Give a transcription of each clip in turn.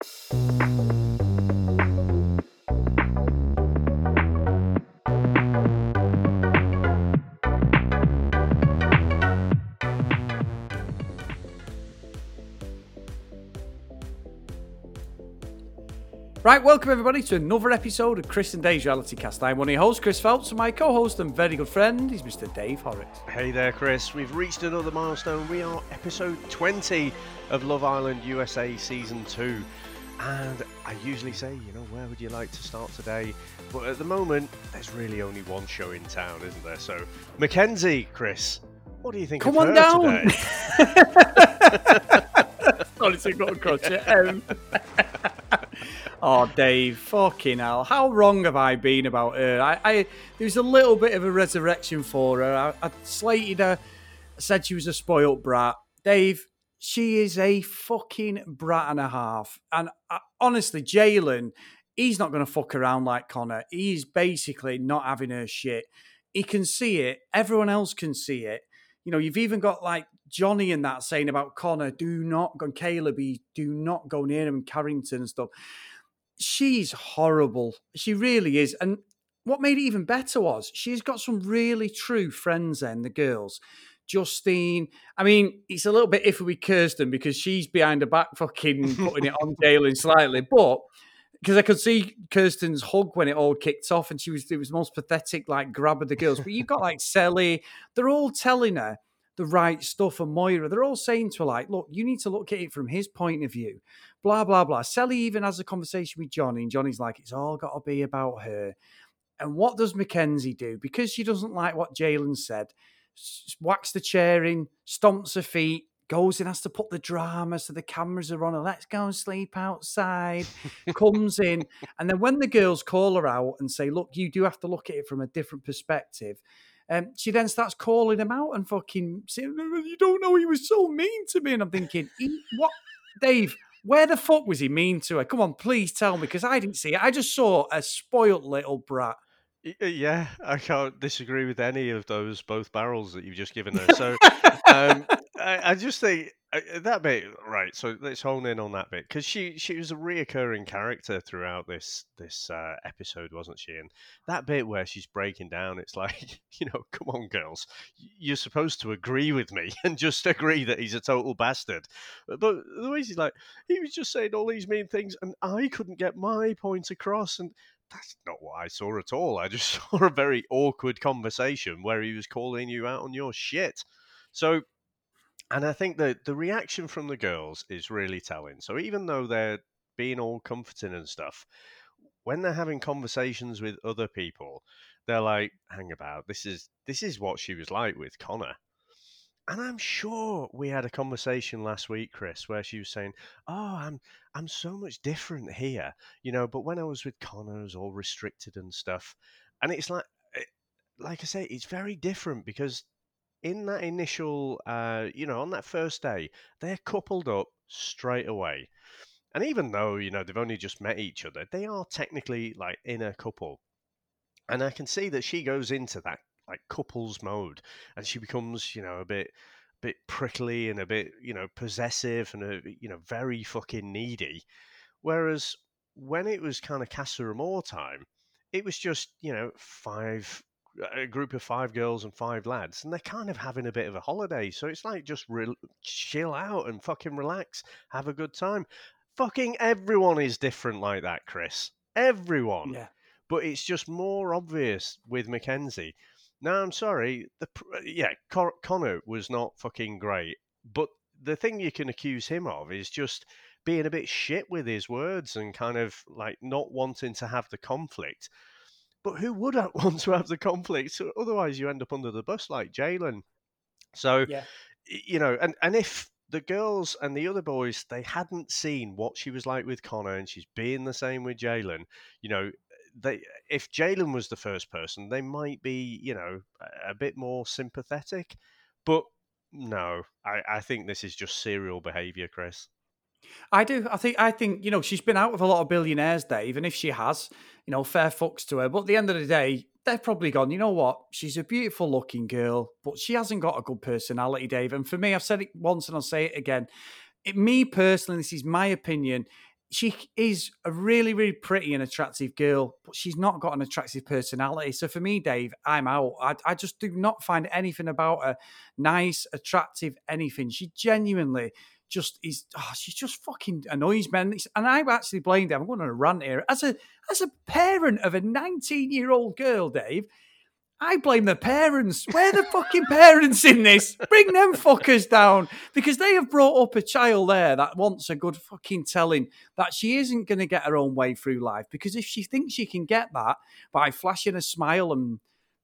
Right, welcome everybody to another episode of Chris and Dave's Reality Cast. I'm one of your hosts, Chris Phelps, and my co-host and very good friend is Mr. Dave Horrocks. Hey there, Chris. We've reached another milestone. We are episode 20 of Love Island USA Season 2. And I usually say, you know, where would you like to start today? But at the moment, there's really only one show in town, isn't there? So, Mackenzie, Chris, what do you think Come of on her down. today? Honestly, got to crutch it. Um, oh, Dave, fucking hell. How wrong have I been about her? I, I There was a little bit of a resurrection for her. I, I slated her, said she was a spoilt brat. Dave, she is a fucking brat and a half. And uh, honestly, Jalen, he's not going to fuck around like Connor. He's basically not having her shit. He can see it. Everyone else can see it. You know, you've even got like Johnny and that saying about Connor, do not go, Caleb, do not go near him Carrington and stuff. She's horrible. She really is. And what made it even better was she's got some really true friends then, the girls. Justine. I mean, it's a little bit iffy with Kierstan because she's behind the back fucking putting it on Jalen slightly. But because I could see Kierstan's hug when it all kicked off, and she was it was the most pathetic like grab of the girls. But you've got like Sally, they're all telling her the right stuff, and Moira, they're all saying to her like, "Look, you need to look at it from his point of view." Blah blah blah. Sally even has a conversation with Johnny, and Johnny's like, "It's all got to be about her." And what does Mackenzie do? Because she doesn't like what Jalen said, whacks the chair in, stomps her feet, goes in, has to put the drama so the cameras are on her. Let's go and sleep outside. comes in, and then when the girls call her out and say, "Look, you do have to look at it from a different perspective," um, she then starts calling him out and fucking saying, "You don't know he was so mean to me." And I'm thinking, "What, Dave?" Where the fuck was he mean to her? Come on, please tell me, because I didn't see it. I just saw a spoilt little brat. Uh, Yeah, I can't disagree with any of those both barrels that you've just given her. So, um, I, I just think uh, that bit right. So let's hone in on that bit because she she was a reoccurring character throughout this this uh, episode, wasn't she? And that bit where she's breaking down, it's like you know, come on, girls, you're supposed to agree with me and just agree that he's a total bastard. But the way she's like, he was just saying all these mean things, and I couldn't get my point across, and that's not what I saw at all. I just saw a very awkward conversation where he was calling you out on your shit. So, and I think that the reaction from the girls is really telling. So, even though they're being all comforting and stuff, when they're having conversations with other people, they're like, "Hang about, this is this is what she was like with Connor." And I'm sure we had a conversation last week, Chris, where she was saying, "Oh, I'm I'm so much different here, you know." But when I was with Connor, I was all restricted and stuff. And it's like, eh, like I say, it's very different because in that initial, uh, you know, on that first day, they're coupled up straight away. And even though you know they've only just met each other, they are technically like in a couple. And I can see that she goes into that like couples mode, and she becomes, you know, a bit bit prickly and a bit, you know, possessive and a, you know, very fucking needy. Whereas when it was kind of Casa Amor time, it was just, you know, five a group of five girls and five lads, and they're kind of having a bit of a holiday. So it's like just re- chill out and fucking relax, have a good time. Fucking everyone is different like that, Chris. Everyone Yeah. but it's just more obvious with Mackenzie. Now, I'm sorry, the uh, yeah, Con- Connor was not fucking great, but the thing you can accuse him of is just being a bit shit with his words and kind of like not wanting to have the conflict. But who would want to have the conflict? Otherwise, you end up under the bus like Jalen. So Yeah. you know, and and if the girls and the other boys they hadn't seen what she was like with Connor, and she's being the same with Jalen, you know, they if Jalen was the first person, they might be, you know, a, bit more sympathetic. But no, I, I think this is just serial behaviour, Chris. I do. I think. I think you know she's been out with a lot of billionaires, Dave, and if she has, you know, fair fucks to her. But at the end of the day, they've probably gone. You know what? She's a beautiful looking girl, but she hasn't got a good personality, Dave. And for me, I've said it once and I'll say it again. It, me personally, this is my opinion. She is a really, really pretty and attractive girl, but she's not got an attractive personality. So for me, Dave, I'm out. I, I just do not find anything about her nice, attractive, anything. She genuinely just is. Oh, she just fucking annoys me. And, I actually blamed her. I'm going on a rant here. As a as a parent of a 19 year old girl, Dave, I blame the parents. Where the fucking parents in this? Bring them fuckers down because they have brought up a child there that wants a good fucking telling that she isn't going to get her own way through life. Because if she thinks she can get that by flashing a smile and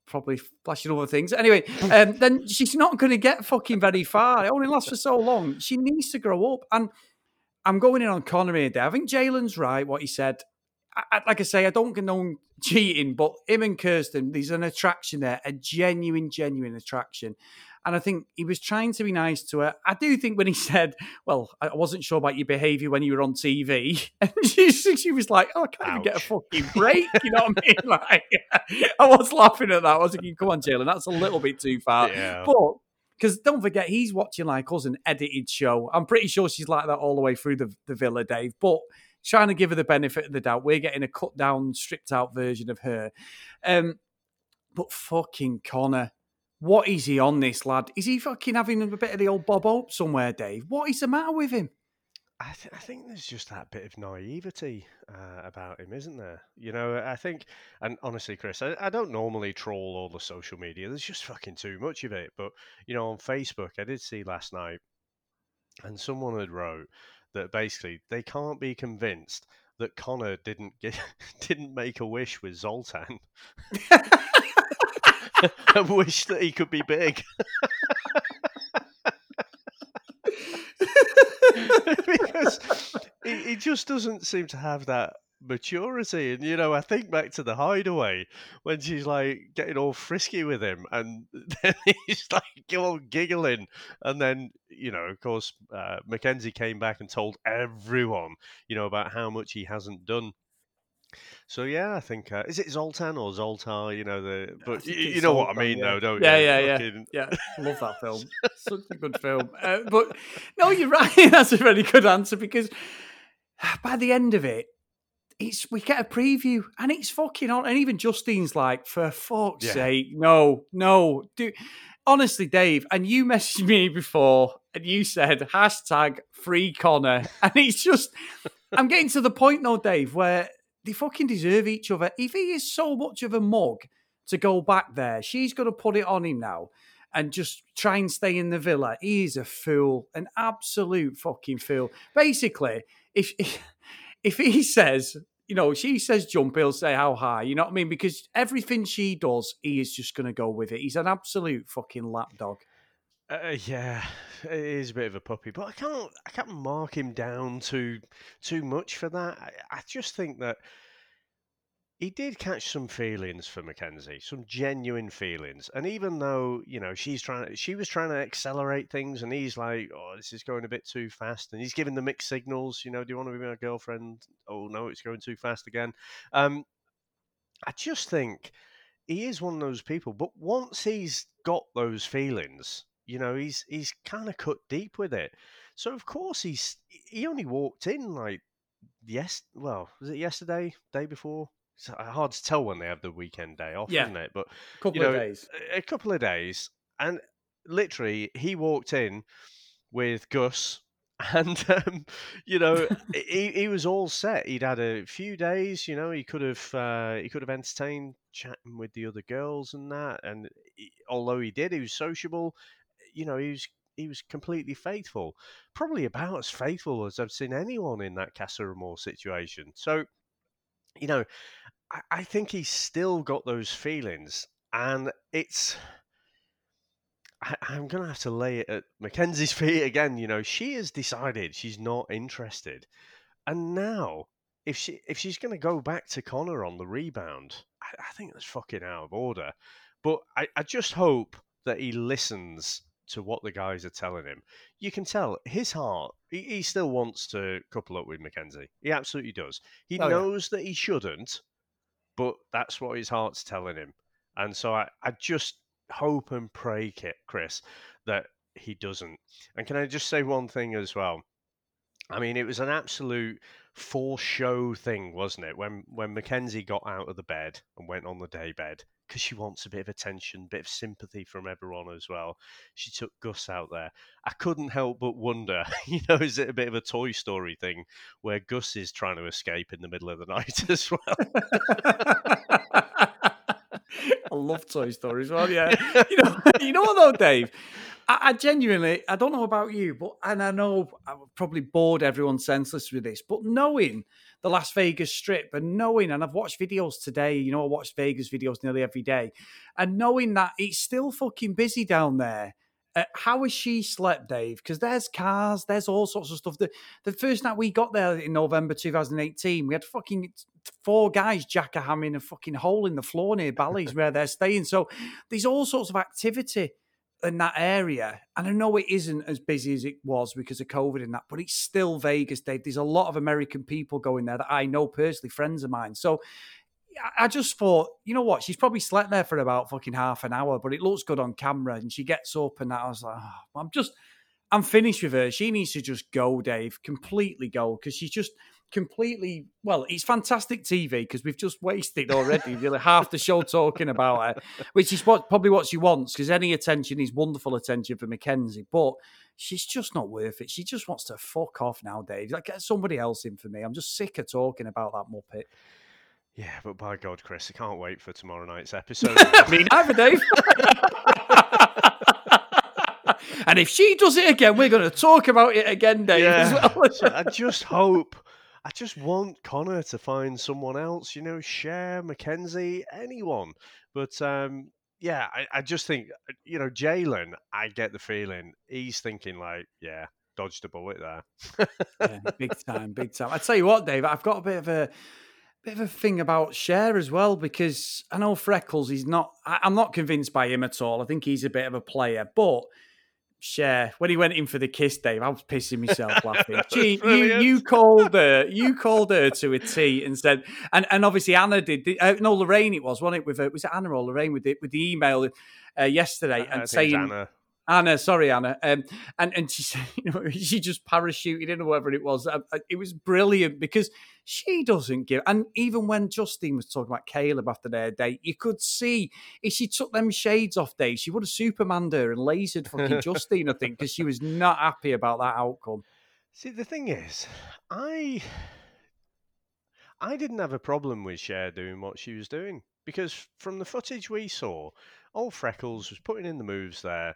probably flashing other things, anyway, um, then she's not going to get fucking very far. It only lasts for so long. She needs to grow up. And I'm going in on Connor here. I think Jalen's right. What he said. I, like I say, I don't condone cheating, but him and Kierstan, there's an attraction there, a genuine, genuine attraction. And I think he was trying to be nice to her. I do think when he said, Well, I wasn't sure about your behavior when you were on TV. And she, she was like, Oh, I can't even get a fucking break. You know what I mean? Like, I was laughing at that. I was thinking, Come on, Jalen, that's a little bit too far. Yeah. But because don't forget, he's watching like us an edited show. I'm pretty sure she's like that all the way through the, the villa, Dave. But trying to give her the benefit of the doubt. We're getting a cut down, stripped out version of her. Um, but fucking Connor, what is he on this lad? Is he fucking having a bit of the old Bob Hope somewhere, Dave? What is the matter with him? I, th- I think there's just that bit of naivety uh, about him, isn't there? You know, I think, and honestly, Chris, I, I don't normally troll all the social media. There's just fucking too much of it. But you know, on Facebook, I did see last night, and someone had wrote that basically they can't be convinced that Connor didn't get didn't make a wish with Zoltan. a wish that he could be big. because he, he just doesn't seem to have that maturity. And you know, I think back to the hideaway when she's like getting all frisky with him, and then he's like all giggling, and then you know, of course, uh, Mackenzie came back and told everyone, you know, about how much he hasn't done. So yeah, I think uh, is it Zoltan or Zoltar? You know the, but you, you, know Zoltan, what I mean, yeah. though, don't yeah, you? Yeah, yeah, Fucking... yeah. Love that film. Such a good film. Uh, but no, you're right. That's a really good answer because by the end of it, it's we get a preview and it's fucking on. And even Justine's like, for fuck's yeah. sake, no, no, do. Honestly, Dave, and you messaged me before and you said hashtag free Connor. And it's just, I'm getting to the point now, Dave, where they fucking deserve each other. If he is so much of a mug to go back there, she's going to put it on him now and just try and stay in the villa. He is a fool, an absolute fucking fool. Basically, if, if if he says, you know, she says jump, he'll say how high. You know what I mean? Because everything she does, he is just going to go with it. He's an absolute fucking lapdog. Uh, yeah, is a bit of a puppy, but I can't, I can't mark him down too, too much for that. I, I just think that he did catch some feelings for Mackenzie, some genuine feelings. And even though, you know, she's trying she was trying to accelerate things and he's like, oh, this is going a bit too fast. And he's giving the mixed signals, you know, do you want to be my girlfriend? Oh, no, it's going too fast again. Um, I just think he is one of those people. But once he's got those feelings, you know, he's he's kind of cut deep with it. So of course he's he only walked in like yes, well, was it yesterday, day before? it's hard to tell when they have the weekend day off, yeah. isn't it? But a couple you know, of days, a couple of days, and literally he walked in with Gus. And um, you know he, he was all set. He'd had a few days. You know he could have uh, he could have entertained chatting with the other girls and that. And he, although he did, he was sociable. You know he was he was completely faithful, probably about as faithful as I've seen anyone in that Casa Amor situation. So, you know, I, I think he's still got those feelings, and it's. I, I'm going to have to lay it at Mackenzie's feet again. You know, she has decided she's not interested, and now if she if she's going to go back to Connor on the rebound, I, I think that's fucking out of order. But I, I just hope that he listens to what the guys are telling him. You can tell his heart, he, he still wants to couple up with Mackenzie. He absolutely does. He oh, knows yeah. that he shouldn't, but that's what his heart's telling him. And so I, I just hope and pray, Chris, that he doesn't. And can I just say one thing as well? I mean, it was an absolute for show thing, wasn't it? When when Mackenzie got out of the bed and went on the day bed because she wants a bit of attention, a bit of sympathy from everyone as well. She took Gus out there. I couldn't help but wonder, you know, is it a bit of a Toy Story thing where Gus is trying to escape in the middle of the night as well? I love Toy Story as well. Yeah, you know, you know what though, Dave. I, I, genuinely, I don't know about you, but and I know I probably bored everyone senseless with this, but knowing the Las Vegas Strip and knowing, and I've watched videos today. You know, I watch Vegas videos nearly every day, and knowing that it's still fucking busy down there. Uh, how has she slept, Dave? Because there's cars, there's all sorts of stuff. The, the first night we got there in November 2018, we had fucking four guys jackerhamming a fucking hole in the floor near Bally's where they're staying. So there's all sorts of activity in that area. And I know it isn't as busy as it was because of COVID and that, but it's still Vegas, Dave. There's a lot of American people going there that I know personally, friends of mine. So I just thought, you know what? She's probably slept there for about fucking half an hour, but it looks good on camera. And she gets up, and I was like, oh, I'm just, I'm finished with her. She needs to just go, Dave, completely go, because she's just completely well it's fantastic tv because we've just wasted already really half the show talking about her which is what probably what she wants because any attention is wonderful attention for mackenzie but she's just not worth it she just wants to fuck off now dave like get somebody else in for me i'm just sick of talking about that muppet yeah but by god chris i can't wait for tomorrow night's episode i me neither dave and if she does it again, we're going to talk about it again, Dave. Yeah. Well. I just hope I just want Connor to find someone else, you know, Cher, Mackenzie, anyone. But um, yeah, I, I, just think, uh, you know, Jalen, I get the feeling he's thinking like, yeah, dodged a bullet there. yeah, big time, big time. I tell you what, Dave, I've got a bit of a bit of a thing about Cher as well because I know Freckles. He's not. I, I'm not convinced by him at all. I think he's a bit of a player, but Cher when he went in for the kiss, Dave. I was pissing myself laughing. Gee, you you called her, you called her to a T and said, and and obviously Anna did. Uh, no, Lorraine it was, wasn't it? With uh, was it Anna or Lorraine with the with the email uh, yesterday and saying Anna. Anna, sorry, Anna. Um, and and she said, you know, she just parachuted in or whatever it was. Uh, uh, it was brilliant because she doesn't give. And even when Justine was talking about Caleb after their date, you could see if she took them shades off, Dave, she would have Supermaned her and lasered fucking Justine, I think, because she was not happy about that outcome. See, the thing is, I I didn't have a problem with Cher doing what she was doing because from the footage we saw, old Freckles was putting in the moves there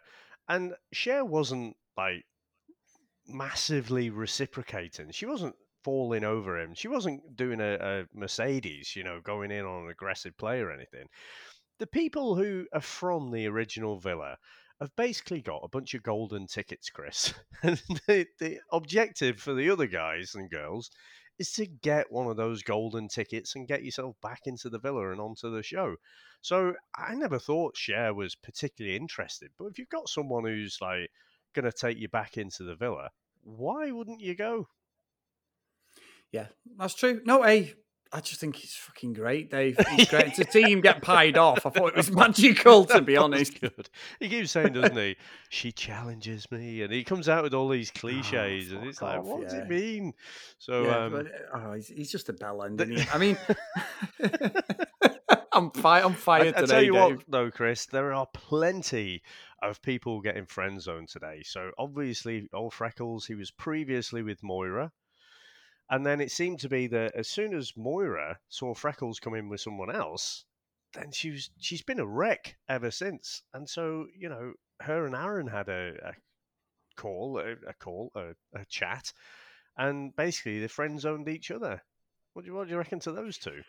and Cher wasn't like massively reciprocating. She wasn't falling over him. She wasn't doing a, a, Mercedes, you know, going in on an aggressive play or anything. The people who are from the original villa have basically got a bunch of golden tickets, Chris. and the, the objective for the other guys and girls is to get one of those golden tickets and get yourself back into the villa and onto the show. So I never thought Cher was particularly interested. But if you've got someone who's like going to take you back into the villa, why wouldn't you go? Yeah, that's true. No, hey, I just think he's fucking great, Dave. He's great. to see him get pied off, I thought it was magical, to be honest. Good. He keeps saying, doesn't he? She challenges me, and he comes out with all these oh, cliches, oh, and it's like, what yeah. does it mean? So, yeah, um, but, oh, he's, he's, just a bell end. The... I mean, I'm, fi- I'm fired I, today. I tell you Dave. what, though, Chris, there are plenty of people getting friend zone today. So obviously, old Freckles, he was previously with Moira. And then it seemed to be that as soon as Moira saw Freckles come in with someone else, then she was she's been a wreck ever since. And so you know, her and Aaron had a, a call, a, a call, a, a, chat, and basically they friend zoned each other. What do you what do you reckon to those two?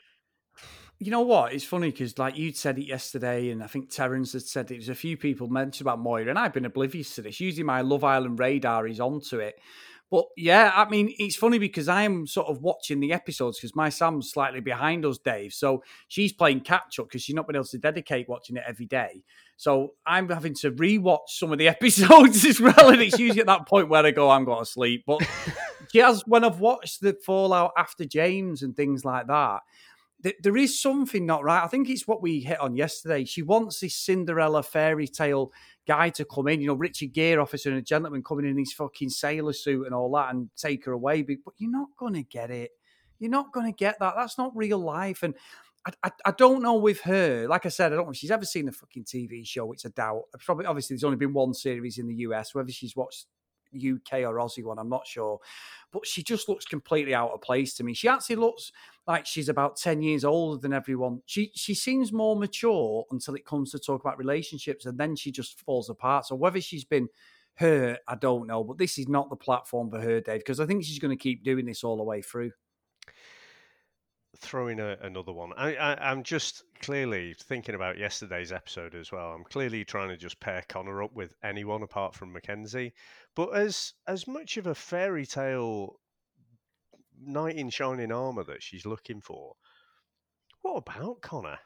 You know what? It's funny because, like you'd said it yesterday, and I think Terence had said it. There's a few people mentioned about Moira, and I've been oblivious to this. Usually, my Love Island radar is onto it. But yeah, I mean, it's funny because I'm sort of watching the episodes because my Sam's slightly behind us, Dave. So she's playing catch up because she's not been able to dedicate watching it every day. So I'm having to rewatch some of the episodes as well. And it's usually at that point where I go, I'm going to sleep. But she has, when I've watched the Fallout after James and things like that, there is something not right. I think it's what we hit on yesterday. She wants this Cinderella fairy tale guy to come in, you know, Richard Gere, officer and a gentleman coming in his fucking sailor suit and all that and take her away. But you're not going to get it. You're not going to get that. That's not real life. And I, I, I, don't know with her. Like I said, I don't know if she's ever seen a fucking TV show. It's a doubt. Probably, obviously, there's only been one series in the US. Whether she's watched UK or Aussie one, I'm not sure. But she just looks completely out of place to me. She actually looks like she's about 10 years older than everyone. She she seems more mature until it comes to talk about relationships, and then she just falls apart. So whether she's been hurt, I don't know. But this is not the platform for her, Dave, because I think she's going to keep doing this all the way through Throwing a, another one. I, I, am just clearly thinking about yesterday's episode as well. I'm clearly trying to just pair Connor up with anyone apart from Mackenzie. But as as much of a fairy tale knight in shining armor that she's looking for, what about Connor?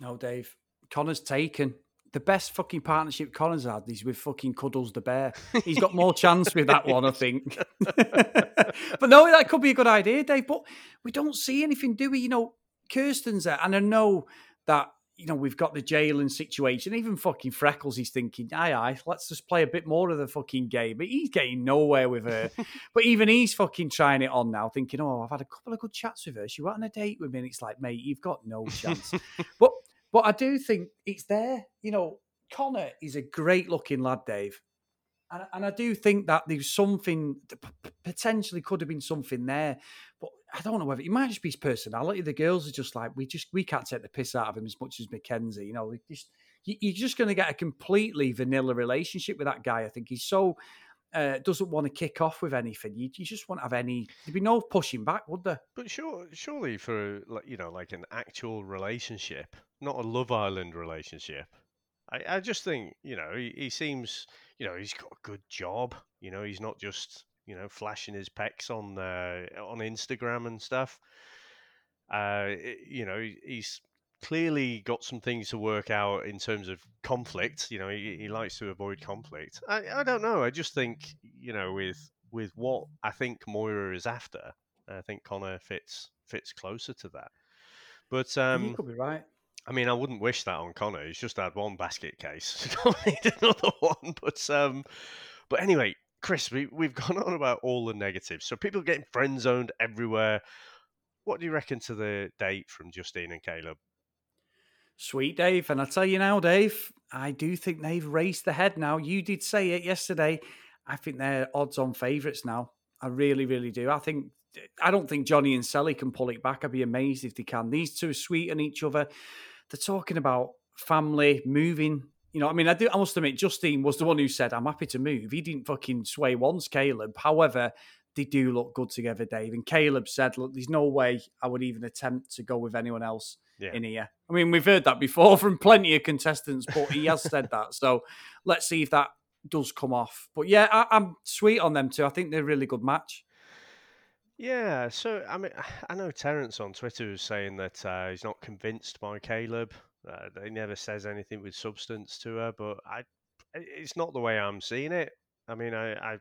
No, Dave. Connor's taken the best fucking partnership Connor's had is with fucking Cuddles the Bear. He's got more chance with that one, I think. but no, that could be a good idea, Dave. But we don't see anything, do we? You know, Kierstan's there, and I know that you know we've got the Jalen situation. Even fucking Freckles, he's thinking, "Aye, aye, let's just play a bit more of the fucking game." But he's getting nowhere with her. but even he's fucking trying it on now, thinking, "Oh, I've had a couple of good chats with her. She went on a date with me." And it's like, mate, you've got no chance. but but I do think it's there. You know, Connor is a great looking lad, Dave. And, and I do think that there's something, potentially could have been something there. I don't know whether it might just be his personality. The girls are just like, we just, we can't take the piss out of him as much as Mackenzie. You know, just, you're just going to get a completely vanilla relationship with that guy. I think he's so uh, doesn't want to kick off with anything. You, you just won't have any. There'd be no pushing back, would there? But sure, surely for you know, like an actual relationship, not a Love Island relationship. I, I just think, you know, he, he seems, you know, he's got a good job. You know, he's not just, you know, flashing his pecs on uh, on Instagram and stuff. Uh, you know, he's clearly got some things to work out in terms of conflict. You know, he, he likes to avoid conflict. I, I don't know. I just think, you know, with with what I think Moira is after, I think Connor fits fits closer to that. But um, you could be right. I mean, I wouldn't wish that on Connor. He's just had one basket case. Don't need another one. But um, but anyway, Chris, we we've gone on about all the negatives. So people getting friend zoned everywhere. What do you reckon to the date from Justine and Caleb? Sweet, Dave. And I tell you now, Dave, I do think they've raced ahead now. You did say it yesterday. I think they're odds on favourites now. I really, really do. I think I don't think Johnny and Sally can pull it back. I'd be amazed if they can. These two are sweet on each other they're talking about family moving. You know, I mean, I do. I must admit, Justine was the one who said, "I'm happy to move." He didn't fucking sway once, Caleb. However, they do look good together, Dave. And Caleb said, "Look, there's no way I would even attempt to go with anyone else yeah. in here." I mean, we've heard that before from plenty of contestants, but he has said that. So let's see if that does come off. But yeah, I, am sweet on them too. I think they're a really good match. Yeah, so I mean, I know Terence on Twitter was saying that uh, he's not convinced by Caleb. Uh, he never says anything with substance to her, but I, it's not the way I'm seeing it. I mean, I, I,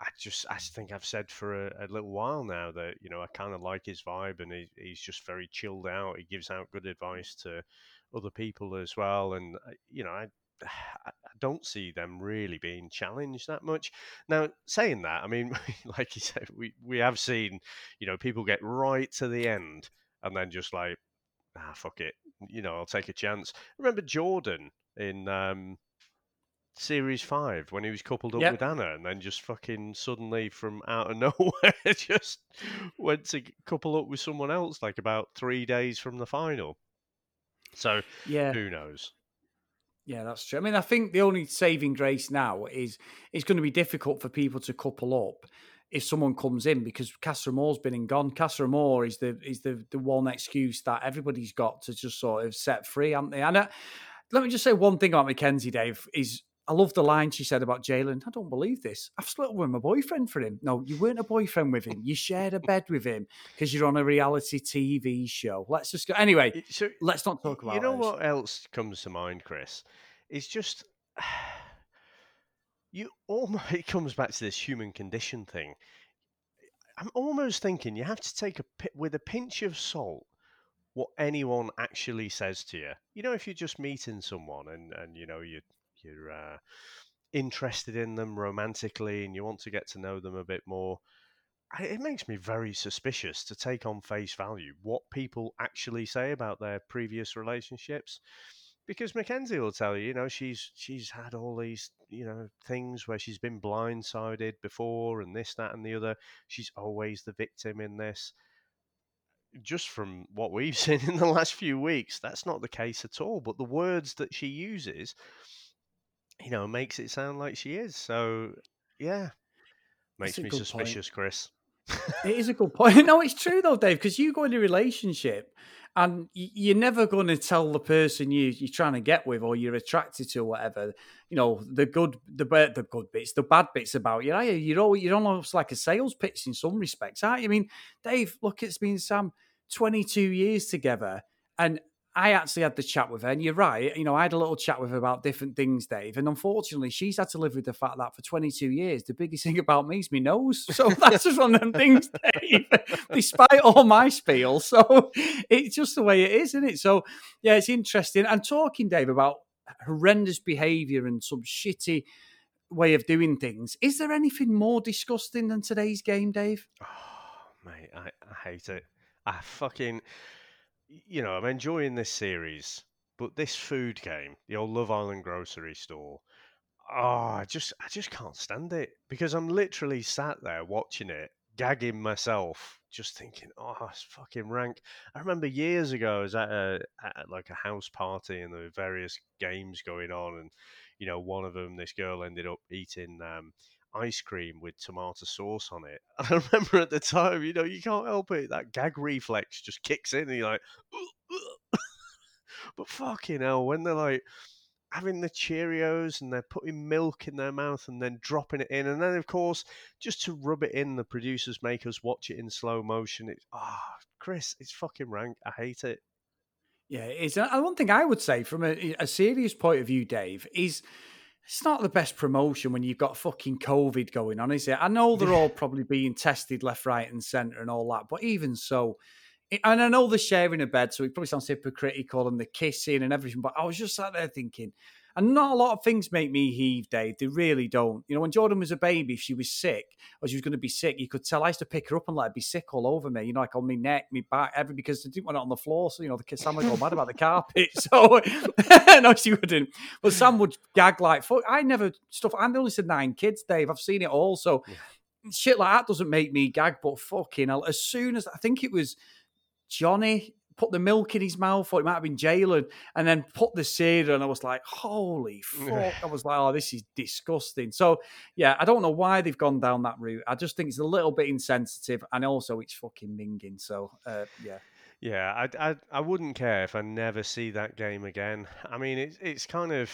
I just, I think I've said for a, a little while now that you know I kind of like his vibe, and he, he's just very chilled out. He gives out good advice to other people as well, and uh, you know, I, I don't see them really being challenged that much. Now, saying that, I mean, like you said, we, we have seen, you know, people get right to the end and then just like, ah, fuck it, you know, I'll take a chance. Remember Jordan in um, Series 5 when he was coupled up yep. with Anna and then just fucking suddenly from out of nowhere just went to couple up with someone else like about three days from the final. So, yeah. who knows? Yeah, that's true. I mean, I think the only saving grace now is it's going to be difficult for people to couple up if someone comes in because Casa Amor's been and gone. Casa Amor is the is the the one excuse that everybody's got to just sort of set free, haven't they? And uh, let me just say one thing about Mackenzie, Dave, is I love the line she said about Jalen. I don't believe this. I've split with my boyfriend for him. No, you weren't a boyfriend with him. You shared a bed with him because you're on a reality TV show. Let's just go. Anyway, so, let's not talk about You know what else comes to mind, Chris? It's just. You almost it comes back to this human condition thing. I'm almost thinking you have to take a with a pinch of salt what anyone actually says to you. You know, if you're just meeting someone and and you know you you're uh, interested in them romantically and you want to get to know them a bit more, it makes me very suspicious to take on face value what people actually say about their previous relationships because Mackenzie will tell you, you know, she's she's had all these, you know, things where she's been blindsided before and this, that, and the other. She's always the victim in this. Just from what we've seen in the last few weeks, that's not the case at all. But the words that she uses, you know, makes it sound like she is. So yeah, makes me suspicious, point. Chris. it is a good point. No, it's true though, Dave, because you go in a relationship and you're never going to tell the person you, you're trying to get with or you're attracted to or whatever, you know, the good, the the good bits, the bad bits about you. You're always, you're almost like a sales pitch in some respects, aren't you? I mean, Dave, look, it's been Sam 22 years together, and I actually had the chat with her, and you're right. You know, I had a little chat with her about different things, Dave. And unfortunately, she's had to live with the fact that for 22 years, the biggest thing about me is my nose. So that's just one of them things, Dave. Despite all my spiel, so it's just the way it is, isn't it? So yeah, it's interesting. And talking, Dave, about horrendous behaviour and some shitty way of doing things. Is there anything more disgusting than today's game, Dave? Oh, mate, I, I hate it. I fucking you know, I'm enjoying this series, but this food game, the old Love Island grocery store, oh, I just I just can't stand it because I'm literally sat there watching it, gagging myself, just thinking, oh, it's fucking rank. I remember years ago, I was at a at like a house party and there were various games going on, and you know, one of them, this girl ended up eating um, ice cream with tomato sauce on it. And I remember at the time, you know, you can't help it. That gag reflex just kicks in and you're like, but fucking hell, when they're like having the Cheerios and they're putting milk in their mouth and then dropping it in. And then, of course, just to rub it in, the producers make us watch it in slow motion. It's, ah, oh, Chris, it's fucking rank. I hate it. Yeah, it's. Uh, one thing I would say from a, a serious point of view, Dave, is it's not the best promotion when you've got fucking COVID going on, is it? I know they're all probably being tested left, right, and centre and all that, but even so, and I know they're sharing a bed, so it probably sounds hypocritical and the kissing and everything, but I was just sat there thinking, and not a lot of things make me heave, Dave. They really don't. You know, when Jordan was a baby, if she was sick or she was going to be sick, you could tell I used to pick her up and let her be sick all over me, you know, like on my neck, my back, every because I didn't want it on the floor. So, you know, the kids Sam would go mad about the carpet. So, no, she wouldn't. But Sam would gag like, fuck. I never stuff. I'm the only said nine kids, Dave. I've seen it all. So, yeah. shit like that doesn't make me gag, but fucking hell, as soon as I think it was Johnny put the milk in his mouth, or it might have been Jalen, and then put the cider, and I was like, holy fuck. I was like, oh, this is disgusting. So, yeah, I don't know why they've gone down that route. I just think it's a little bit insensitive, and also it's fucking minging. So, uh, yeah. Yeah, I, I, I wouldn't care if I never see that game again. I mean, it's it's kind of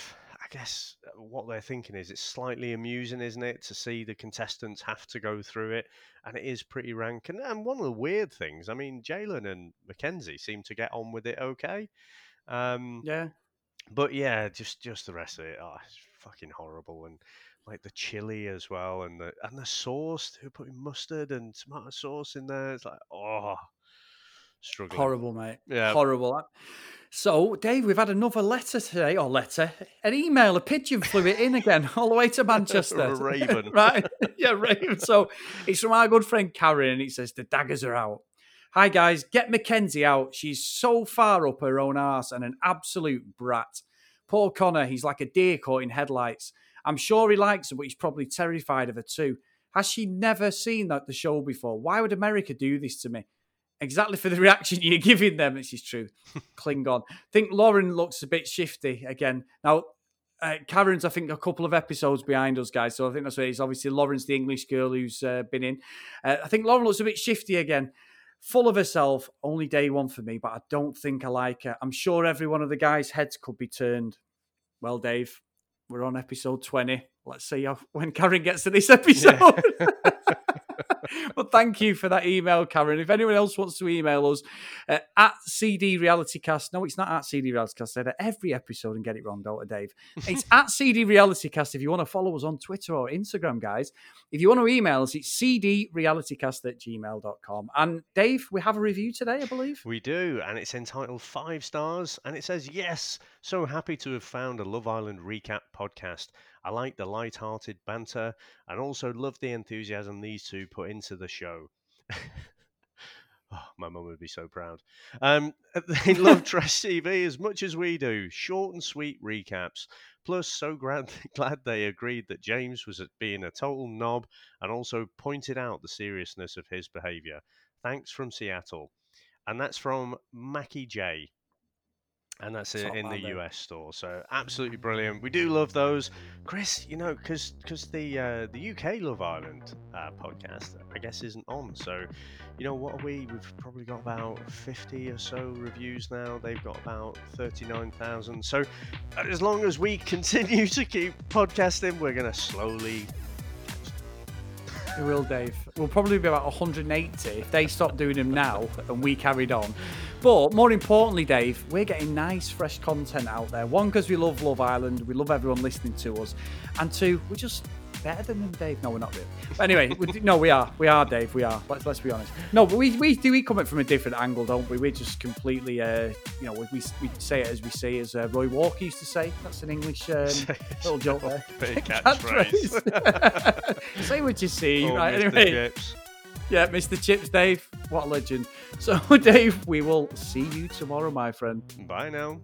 guess uh, what they're thinking is it's slightly amusing, isn't it, to see the contestants have to go through it, and it is pretty rank. And, and one of the weird things, I mean, Jalen and Mackenzie seem to get on with it okay. Um, yeah. But yeah, just just the rest of it, oh, it's fucking horrible, and like the chili as well, and the and the sauce. They're putting mustard and tomato sauce in there. It's like, oh, struggling. Horrible, mate. Yeah, horrible. So, Dave, we've had another letter today, or letter, an email, a pigeon flew it in again, all the way to Manchester. raven. right. Yeah, raven. So it's from our good friend Karen, and it says, The daggers are out. Hi, guys. Get Mackenzie out. She's so far up her own arse and an absolute brat. Paul Connor, he's like a deer caught in headlights. I'm sure he likes her, but he's probably terrified of her too. Has she never seen that the show before? Why would America do this to me? Exactly for the reaction you're giving them, which is true. Klingon. I think Lauren looks a bit shifty again. Now, uh, Karen's, I think, a couple of episodes behind us, guys. So I think that's what it is. Obviously, Lauren's the English girl who's uh, been in. Uh, I think Lauren looks a bit shifty again. Full of herself, only day one for me, but I don't think I like her. I'm sure every one of the guys' heads could be turned. Well, Dave, we're on episode 20. Let's see how, when Karen gets to this episode. Yeah. But thank you for that email, Karen. If anyone else wants to email us uh, at CD Realitycast, no, it's not at CD Realitycast. I said every episode and get it wrong, don't I, Dave? It's at CD Realitycast if you want to follow us on Twitter or Instagram, guys. If you want to email us, it's cdrealitycast at gmail.com. And Dave, we have a review today, I believe. We do, and it's entitled Five Stars, and it says, Yes, so happy to have found a Love Island recap podcast. I like the light-hearted banter and also love the enthusiasm these two put into the show. Oh, my mum would be so proud. Um, they love trash TV as much as we do. Short and sweet recaps. Plus, so glad, glad they agreed that James was being a total knob and also pointed out the seriousness of his behaviour. Thanks from Seattle. And that's from Mackie J and that's it in the US store. So absolutely brilliant. We do love those, Chris. You know, because because the uh, the UK Love Island uh, podcast, I guess, isn't on. So, you know, what are we? We've probably got about fifty or so reviews now. They've got about thirty nine thousand. So, as long as we continue to keep podcasting, we're gonna slowly we will, Dave. We'll probably be about 180 if they stop doing them now and we carried on. But more importantly, Dave, we're getting nice, fresh content out there. One, because we love Love Island, we love everyone listening to us, and two, we're just better than them, Dave. No, we're not really. But anyway, we, no, we are. We are, Dave. We are. Let's let's be honest. No, but we we do we come it from a different angle, don't we? We're just completely, uh, you know, we, we, we say it as we say, as uh, Roy Walker used to say. That's an English um, little joke there. Catchphrase. say what you see. Oh, right. Anyway. Chips. Yeah, Mr. Chips, Dave. What a legend. So, Dave, we will see you tomorrow, my friend. Bye now.